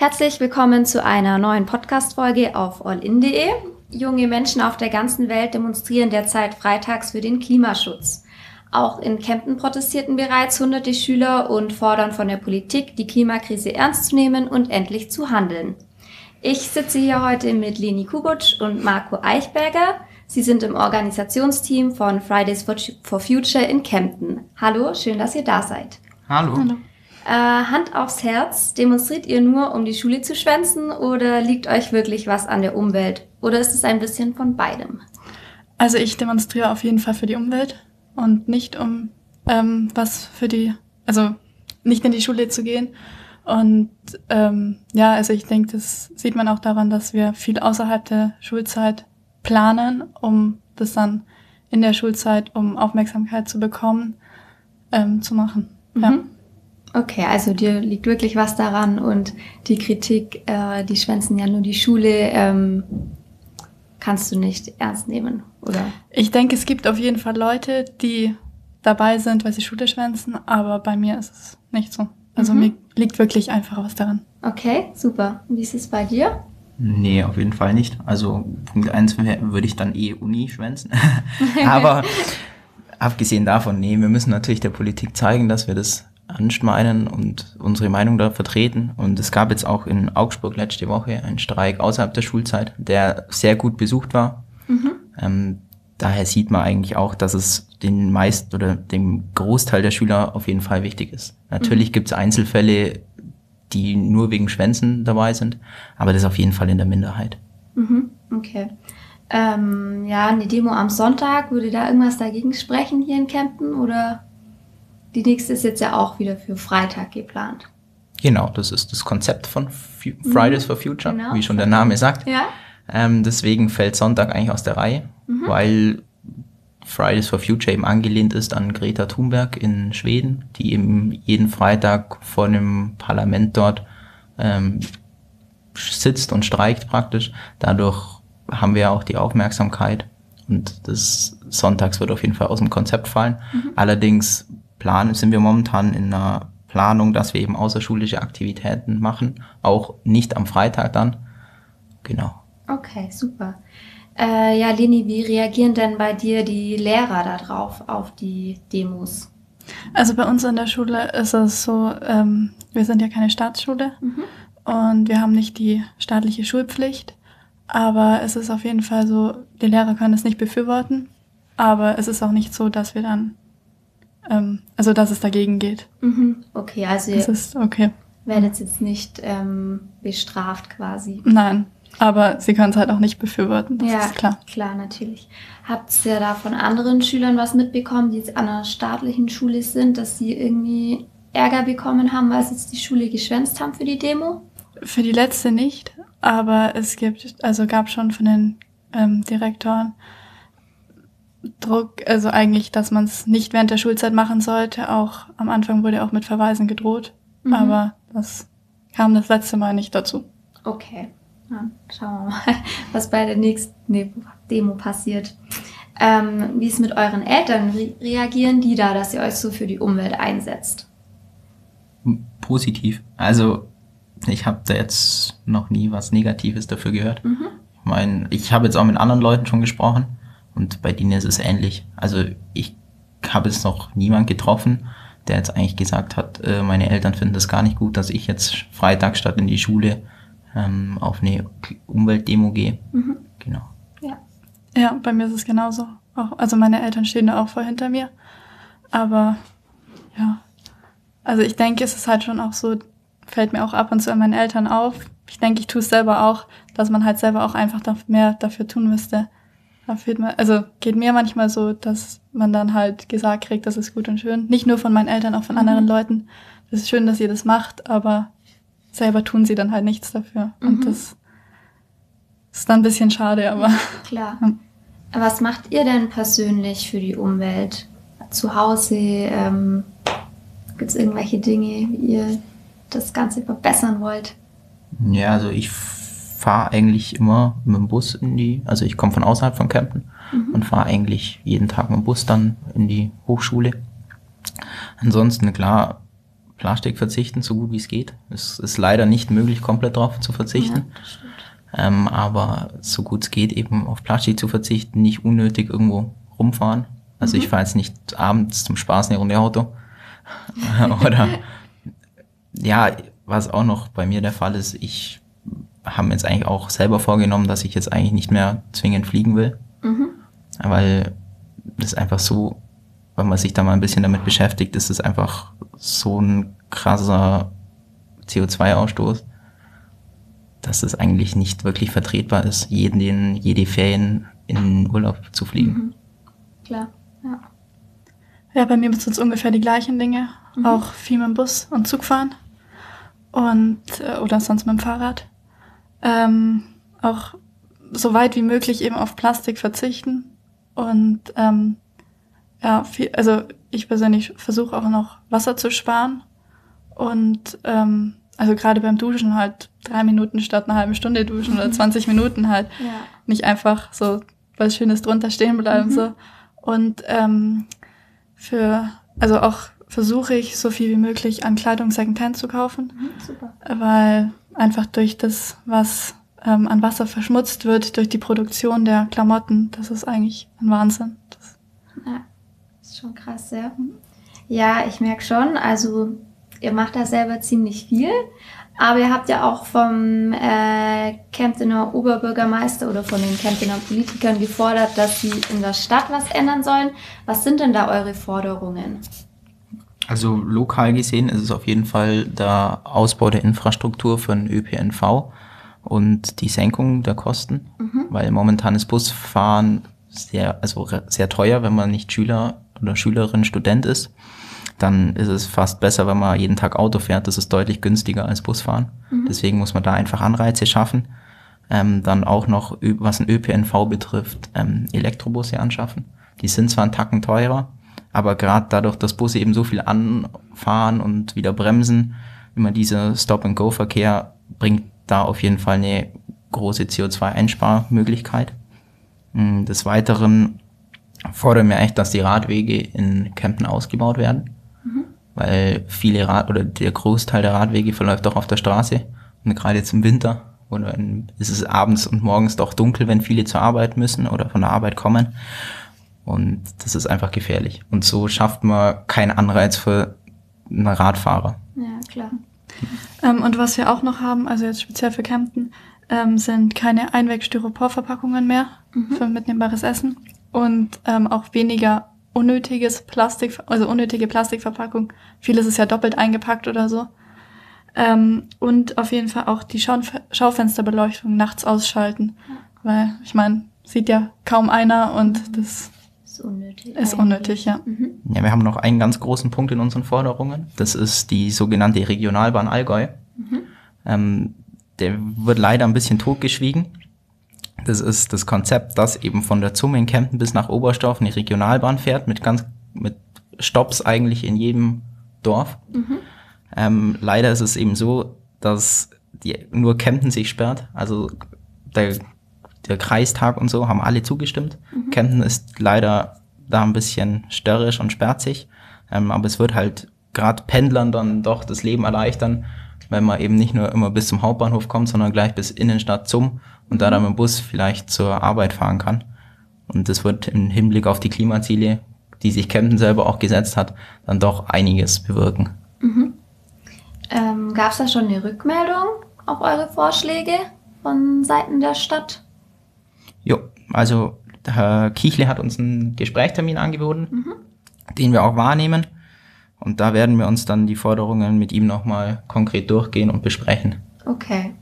Herzlich willkommen zu einer neuen Podcast-Folge auf allin.de. Junge Menschen auf der ganzen Welt demonstrieren derzeit freitags für den Klimaschutz. Auch in Kempten protestierten bereits hunderte Schüler und fordern von der Politik, die Klimakrise ernst zu nehmen und endlich zu handeln. Ich sitze hier heute mit Leni Kubutsch und Marco Eichberger. Sie sind im Organisationsteam von Fridays for Future in Kempten. Hallo, schön, dass ihr da seid. Hallo. Hallo. Äh, Hand aufs Herz, demonstriert ihr nur, um die Schule zu schwänzen oder liegt euch wirklich was an der Umwelt? Oder ist es ein bisschen von beidem? Also ich demonstriere auf jeden Fall für die Umwelt und nicht um ähm, was für die, also nicht in die Schule zu gehen. Und ähm, ja, also ich denke, das sieht man auch daran, dass wir viel außerhalb der Schulzeit planen, um das dann in der Schulzeit, um Aufmerksamkeit zu bekommen, ähm, zu machen. Mhm. Ja. Okay, also dir liegt wirklich was daran und die Kritik, äh, die schwänzen ja nur die Schule, ähm, kannst du nicht ernst nehmen, oder? Ich denke, es gibt auf jeden Fall Leute, die dabei sind, weil sie Schule schwänzen, aber bei mir ist es nicht so. Also mhm. mir liegt wirklich einfach was daran. Okay, super. Wie ist es bei dir? Nee, auf jeden Fall nicht. Also Punkt eins würde ich dann eh Uni schwänzen. aber abgesehen davon, nee, wir müssen natürlich der Politik zeigen, dass wir das anschmeinen und unsere Meinung da vertreten. Und es gab jetzt auch in Augsburg letzte Woche einen Streik außerhalb der Schulzeit, der sehr gut besucht war. Mhm. Ähm, daher sieht man eigentlich auch, dass es den meisten oder dem Großteil der Schüler auf jeden Fall wichtig ist. Natürlich mhm. gibt es Einzelfälle, die nur wegen Schwänzen dabei sind, aber das ist auf jeden Fall in der Minderheit. Mhm. Okay. Ähm, ja, eine Demo am Sonntag, würde da irgendwas dagegen sprechen hier in Kempten oder? Die nächste ist jetzt ja auch wieder für Freitag geplant. Genau, das ist das Konzept von Fridays mhm. for Future, genau. wie schon der Name sagt. Ja. Ähm, deswegen fällt Sonntag eigentlich aus der Reihe, mhm. weil Fridays for Future eben angelehnt ist an Greta Thunberg in Schweden, die eben jeden Freitag vor einem Parlament dort ähm, sitzt und streikt praktisch. Dadurch haben wir auch die Aufmerksamkeit und das Sonntags wird auf jeden Fall aus dem Konzept fallen. Mhm. Allerdings planen, sind wir momentan in einer Planung, dass wir eben außerschulische Aktivitäten machen, auch nicht am Freitag dann. Genau. Okay, super. Äh, ja, Leni, wie reagieren denn bei dir die Lehrer darauf, auf die Demos? Also bei uns an der Schule ist es so, ähm, wir sind ja keine Staatsschule mhm. und wir haben nicht die staatliche Schulpflicht, aber es ist auf jeden Fall so, die Lehrer können es nicht befürworten, aber es ist auch nicht so, dass wir dann ähm, also dass es dagegen geht. Mhm. Okay, also ihr ist okay. werdet jetzt nicht ähm, bestraft quasi. Nein, aber sie können es halt auch nicht befürworten, das ja, ist klar. klar, natürlich. Habt ihr da von anderen Schülern was mitbekommen, die jetzt an einer staatlichen Schule sind, dass sie irgendwie Ärger bekommen haben, weil sie jetzt die Schule geschwänzt haben für die Demo? Für die letzte nicht, aber es gibt, also gab schon von den ähm, Direktoren Druck, also eigentlich, dass man es nicht während der Schulzeit machen sollte. Auch am Anfang wurde auch mit Verweisen gedroht, mhm. aber das kam das letzte Mal nicht dazu. Okay, ja, schauen wir mal, was bei der nächsten Demo passiert. Ähm, wie es mit euren Eltern re reagieren die da, dass ihr euch so für die Umwelt einsetzt? Positiv. Also ich habe da jetzt noch nie was Negatives dafür gehört. Mhm. Ich meine, ich habe jetzt auch mit anderen Leuten schon gesprochen und bei denen ist es ähnlich. Also ich habe jetzt noch niemand getroffen, der jetzt eigentlich gesagt hat, äh, meine Eltern finden das gar nicht gut, dass ich jetzt Freitag statt in die Schule ähm, auf eine Umweltdemo gehe. Mhm. Genau. Ja. ja, bei mir ist es genauso. Auch, also meine Eltern stehen da auch voll hinter mir. Aber ja, also ich denke, es ist halt schon auch so, fällt mir auch ab und zu an meinen Eltern auf. Ich denke, ich tue es selber auch, dass man halt selber auch einfach mehr dafür tun müsste, da fehlt mir, also geht mir manchmal so, dass man dann halt gesagt kriegt, das ist gut und schön. Nicht nur von meinen Eltern, auch von mhm. anderen Leuten. Das ist schön, dass ihr das macht, aber selber tun sie dann halt nichts dafür. Mhm. Und das ist dann ein bisschen schade, aber. Klar. Was macht ihr denn persönlich für die Umwelt? Zu Hause ähm, gibt es irgendwelche Dinge, wie ihr das Ganze verbessern wollt? Ja, also ich fahre eigentlich immer mit dem Bus in die, also ich komme von außerhalb von Kempten mhm. und fahre eigentlich jeden Tag mit dem Bus dann in die Hochschule. Ansonsten, klar, Plastik verzichten, so gut wie es geht. Es ist leider nicht möglich, komplett drauf zu verzichten. Ja, ähm, aber so gut es geht, eben auf Plastik zu verzichten, nicht unnötig irgendwo rumfahren. Also mhm. ich fahre jetzt nicht abends zum Spaß eine Runde Auto. Oder ja, was auch noch bei mir der Fall ist, ich habe mir jetzt eigentlich auch selber vorgenommen, dass ich jetzt eigentlich nicht mehr zwingend fliegen will. Mhm. Weil das einfach so, wenn man sich da mal ein bisschen damit beschäftigt, ist es einfach so ein krasser CO2-Ausstoß, dass es eigentlich nicht wirklich vertretbar ist, jeden, jede Ferien in Urlaub zu fliegen. Mhm. Klar, ja. Ja, bei mir sind es ungefähr die gleichen Dinge. Mhm. Auch viel mit dem Bus und Zug fahren. Und, äh, oder sonst mit dem Fahrrad. Ähm, auch so weit wie möglich eben auf Plastik verzichten. Und ähm, ja, viel, also ich persönlich versuche auch noch Wasser zu sparen. Und ähm, also gerade beim Duschen halt drei Minuten statt einer halben Stunde duschen oder 20 Minuten halt. Ja. Nicht einfach so was Schönes drunter stehen bleiben. Mhm. so. Und ähm, für, also auch versuche ich so viel wie möglich an Kleidung Secondhand zu kaufen. Mhm, super. Weil einfach durch das, was ähm, an Wasser verschmutzt wird, durch die Produktion der Klamotten, das ist eigentlich ein Wahnsinn. Das ja, ist schon krass, ja. Ja, ich merke schon, also ihr macht da selber ziemlich viel. Aber ihr habt ja auch vom äh, Kemptener Oberbürgermeister oder von den Kemptener Politikern gefordert, dass sie in der Stadt was ändern sollen. Was sind denn da eure Forderungen? Also lokal gesehen ist es auf jeden Fall der Ausbau der Infrastruktur für den ÖPNV und die Senkung der Kosten, mhm. weil momentan ist Busfahren sehr, also sehr teuer, wenn man nicht Schüler oder Schülerin, Student ist dann ist es fast besser, wenn man jeden Tag Auto fährt. Das ist deutlich günstiger als Busfahren. Mhm. Deswegen muss man da einfach Anreize schaffen. Ähm, dann auch noch, was ein ÖPNV betrifft, ähm, Elektrobusse anschaffen. Die sind zwar einen Tacken teurer, aber gerade dadurch, dass Busse eben so viel anfahren und wieder bremsen, immer dieser Stop-and-Go-Verkehr bringt da auf jeden Fall eine große CO2-Einsparmöglichkeit. Mm, des Weiteren fordern wir eigentlich, dass die Radwege in Kempten ausgebaut werden. Weil viele Rad oder der Großteil der Radwege verläuft doch auf der Straße. Und gerade jetzt im Winter oder in, ist es abends und morgens doch dunkel, wenn viele zur Arbeit müssen oder von der Arbeit kommen und das ist einfach gefährlich und so schafft man keinen Anreiz für einen Radfahrer. Ja, klar. Ähm, und was wir auch noch haben, also jetzt speziell für Kempten, ähm, sind keine Einweg-Styropor-Verpackungen mehr mhm. für mitnehmbares Essen und ähm, auch weniger unnötiges Plastik, also unnötige Plastikverpackung. Vieles ist ja doppelt eingepackt oder so. Ähm, und auf jeden Fall auch die Schau Schaufensterbeleuchtung nachts ausschalten. Ja. Weil, ich meine, sieht ja kaum einer und das ist unnötig. Ist unnötig, ja. Mhm. Ja, wir haben noch einen ganz großen Punkt in unseren Forderungen. Das ist die sogenannte Regionalbahn Allgäu. Mhm. Ähm, der wird leider ein bisschen totgeschwiegen. Das ist das Konzept, dass eben von der Zumme in Kempten bis nach Oberstdorf eine Regionalbahn fährt mit ganz mit Stops eigentlich in jedem Dorf. Mhm. Ähm, leider ist es eben so, dass die, nur Kempten sich sperrt. Also der, der Kreistag und so haben alle zugestimmt. Mhm. Kempten ist leider da ein bisschen störrisch und sperrt sich. Ähm, aber es wird halt gerade Pendlern dann doch das Leben erleichtern, wenn man eben nicht nur immer bis zum Hauptbahnhof kommt, sondern gleich bis Innenstadt zum und da dann mit dem Bus vielleicht zur Arbeit fahren kann. Und das wird im Hinblick auf die Klimaziele, die sich Kempten selber auch gesetzt hat, dann doch einiges bewirken. Mhm. Ähm, Gab es da schon eine Rückmeldung auf eure Vorschläge von Seiten der Stadt? Also Herr Kichle hat uns einen Gesprächstermin angeboten, mhm. den wir auch wahrnehmen. Und da werden wir uns dann die Forderungen mit ihm nochmal konkret durchgehen und besprechen. Okay.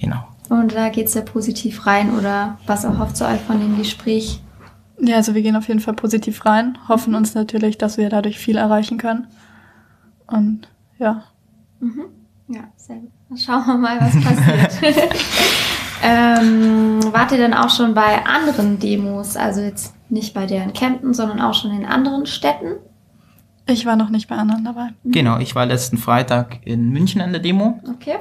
Genau. Und da geht es ja positiv rein oder was erhofft ihr euch von dem Gespräch? Ja, also wir gehen auf jeden Fall positiv rein, hoffen uns natürlich, dass wir dadurch viel erreichen können. Und ja. Mhm. Ja, sehr gut. Dann schauen wir mal, was passiert. ähm, wart ihr dann auch schon bei anderen Demos? Also jetzt nicht bei der in Kempten, sondern auch schon in anderen Städten? Ich war noch nicht bei anderen dabei. Genau, ich war letzten Freitag in München an der Demo. Okay.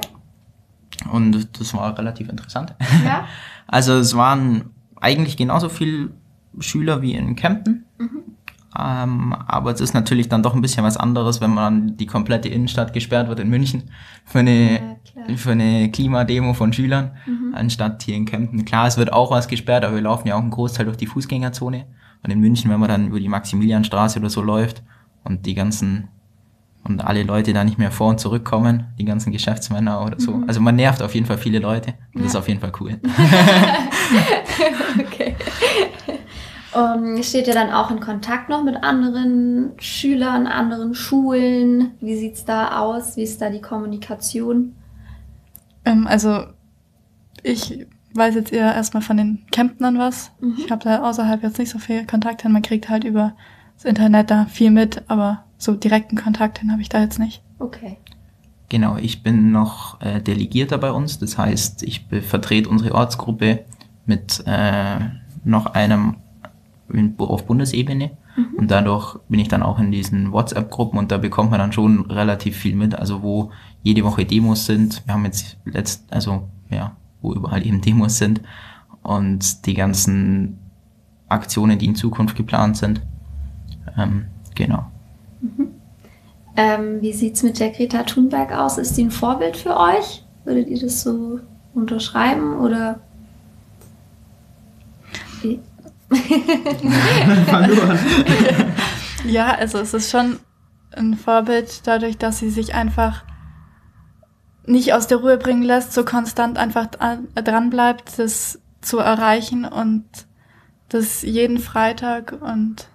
Und das war relativ interessant. Ja. Also es waren eigentlich genauso viele Schüler wie in Kempten. Mhm. Ähm, aber es ist natürlich dann doch ein bisschen was anderes, wenn man die komplette Innenstadt gesperrt wird in München für eine, ja, für eine Klimademo von Schülern, mhm. Anstatt hier in Kempten. Klar, es wird auch was gesperrt, aber wir laufen ja auch einen Großteil durch die Fußgängerzone. Und in München, wenn man dann über die Maximilianstraße oder so läuft und die ganzen und alle Leute da nicht mehr vor und zurückkommen, die ganzen Geschäftsmänner oder so. Mhm. Also man nervt auf jeden Fall viele Leute und ja. das ist auf jeden Fall cool. okay. Um, steht ihr dann auch in Kontakt noch mit anderen Schülern, anderen Schulen? Wie sieht es da aus? Wie ist da die Kommunikation? Ähm, also ich weiß jetzt eher erstmal von den Kemptnern was. Mhm. Ich habe da außerhalb jetzt nicht so viel Kontakt hin. Man kriegt halt über das Internet da viel mit, aber so direkten Kontakt hin habe ich da jetzt nicht. Okay. Genau, ich bin noch äh, Delegierter bei uns. Das heißt, ich vertrete unsere Ortsgruppe mit äh, noch einem auf Bundesebene. Mhm. Und dadurch bin ich dann auch in diesen WhatsApp-Gruppen und da bekommt man dann schon relativ viel mit. Also wo jede Woche Demos sind. Wir haben jetzt letzt, also ja, wo überall eben Demos sind und die ganzen Aktionen, die in Zukunft geplant sind. Ähm, genau. Mhm. Ähm, wie sieht's mit der Greta Thunberg aus? Ist die ein Vorbild für euch? Würdet ihr das so unterschreiben oder? Ja, also es ist schon ein Vorbild dadurch, dass sie sich einfach nicht aus der Ruhe bringen lässt, so konstant einfach dran bleibt, das zu erreichen und das jeden Freitag und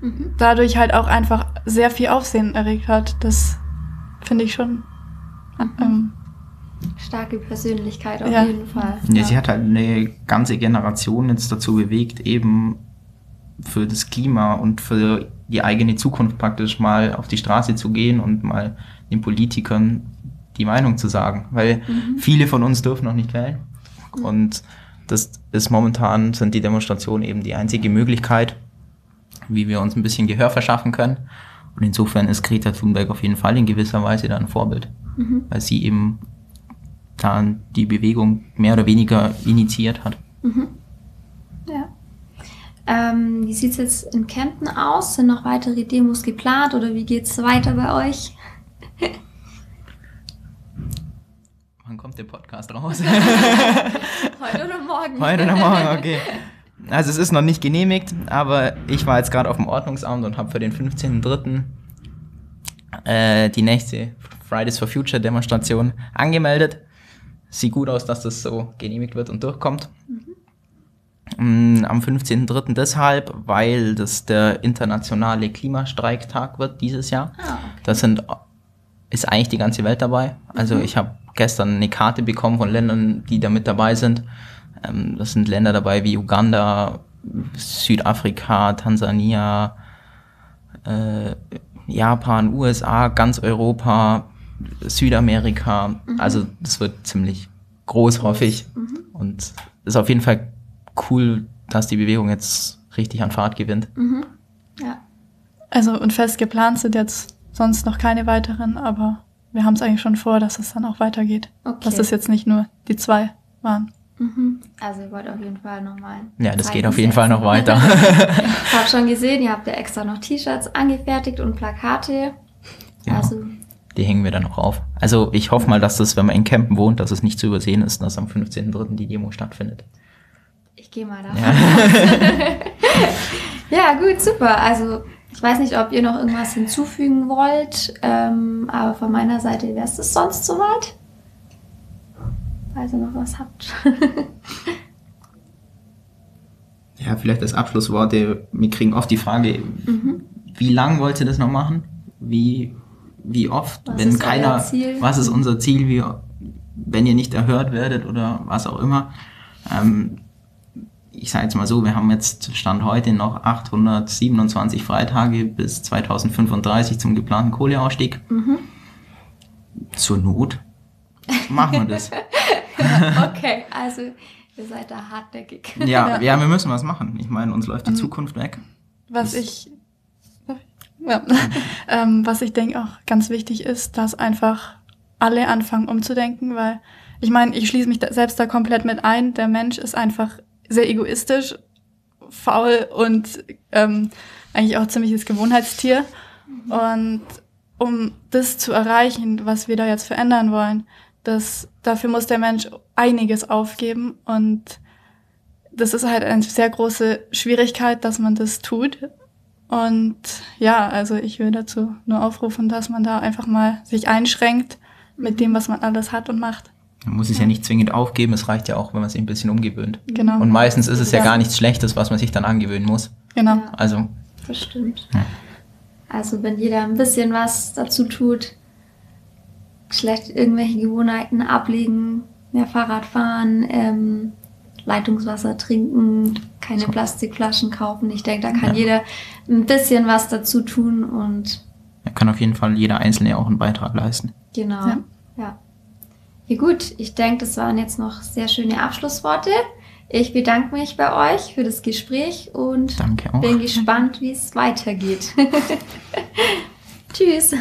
mhm. dadurch halt auch einfach sehr viel Aufsehen erregt hat. Das finde ich schon mhm. ähm, starke Persönlichkeit auf ja. jeden Fall. Ja, sie hat halt eine ganze Generation jetzt dazu bewegt, eben für das Klima und für die eigene Zukunft praktisch mal auf die Straße zu gehen und mal den Politikern die Meinung zu sagen. Weil mhm. viele von uns dürfen noch nicht wählen. Mhm. Und das ist momentan, sind die Demonstrationen eben die einzige Möglichkeit, wie wir uns ein bisschen Gehör verschaffen können. Und insofern ist Greta Thunberg auf jeden Fall in gewisser Weise da ein Vorbild, mhm. weil sie eben da die Bewegung mehr oder weniger initiiert hat. Mhm. Ja. Ähm, wie sieht es jetzt in Kempten aus? Sind noch weitere Demos geplant oder wie geht es weiter bei euch? Wann kommt der Podcast raus? Heute oder morgen? Heute oder morgen, okay. Also es ist noch nicht genehmigt, aber ich war jetzt gerade auf dem Ordnungsamt und habe für den 15.03. Äh, die nächste Fridays for Future Demonstration angemeldet sieht gut aus, dass das so genehmigt wird und durchkommt. Mhm. Am 15.03. deshalb, weil das der internationale Klimastreiktag wird dieses Jahr. Ah, okay. Das sind, ist eigentlich die ganze Welt dabei. Also mhm. ich habe gestern eine Karte bekommen von Ländern, die da mit dabei sind. Ähm, das sind Länder dabei wie Uganda, Südafrika, Tansania, äh, Japan, USA, ganz Europa, Südamerika. Mhm. Also das wird ziemlich groß, hoffe ich. Mhm. Und es ist auf jeden Fall cool, dass die Bewegung jetzt richtig an Fahrt gewinnt. Mhm. Ja. Also und fest geplant sind jetzt sonst noch keine weiteren, aber wir haben es eigentlich schon vor, dass es dann auch weitergeht. Okay. Dass es jetzt nicht nur die zwei waren. Mhm. Also ihr wollt auf jeden Fall nochmal. Ja, das geht auf jeden Fall noch weiter. ich habe schon gesehen, ihr habt ja extra noch T-Shirts angefertigt und Plakate. Genau. Also die hängen wir dann auch auf. Also ich hoffe mal, dass das, wenn man in Campen wohnt, dass es nicht zu übersehen ist, dass am 15.03. die Demo stattfindet. Ich gehe mal davon ja. ja, gut, super. Also ich weiß nicht, ob ihr noch irgendwas hinzufügen wollt, ähm, aber von meiner Seite wäre es das sonst soweit. Falls ihr noch was habt. ja, vielleicht als Abschlusswort. Wir kriegen oft die Frage, mhm. wie lang wollt ihr das noch machen? Wie wie oft, was wenn keiner, was ist unser Ziel, wie, wenn ihr nicht erhört werdet oder was auch immer. Ähm, ich sage jetzt mal so, wir haben jetzt Stand heute noch 827 Freitage bis 2035 zum geplanten Kohleausstieg. Mhm. Zur Not machen wir das. okay, also ihr seid da hartnäckig. Ja, ja, wir müssen was machen. Ich meine, uns läuft die mhm. Zukunft weg. Was das ich ja. ähm, was ich denke auch ganz wichtig ist, dass einfach alle anfangen umzudenken, weil ich meine, ich schließe mich da selbst da komplett mit ein. Der Mensch ist einfach sehr egoistisch faul und ähm, eigentlich auch ziemliches Gewohnheitstier. Mhm. Und um das zu erreichen, was wir da jetzt verändern wollen, das, dafür muss der Mensch einiges aufgeben und das ist halt eine sehr große Schwierigkeit, dass man das tut. Und ja, also ich will dazu nur aufrufen, dass man da einfach mal sich einschränkt mit dem, was man alles hat und macht. Man muss es ja. ja nicht zwingend aufgeben, es reicht ja auch, wenn man sich ein bisschen umgewöhnt. Genau. Und meistens ist es ja, ja gar nichts Schlechtes, was man sich dann angewöhnen muss. Genau. Also. Das stimmt. Ja. Also wenn jeder ein bisschen was dazu tut, schlecht irgendwelche Gewohnheiten ablegen, mehr Fahrrad fahren, ähm, Leitungswasser trinken, keine so. Plastikflaschen kaufen. Ich denke, da kann ja. jeder ein bisschen was dazu tun und. Da kann auf jeden Fall jeder Einzelne auch einen Beitrag leisten. Genau. Ja. gut, ich denke, das waren jetzt noch sehr schöne Abschlussworte. Ich bedanke mich bei euch für das Gespräch und bin gespannt, wie es weitergeht. Tschüss.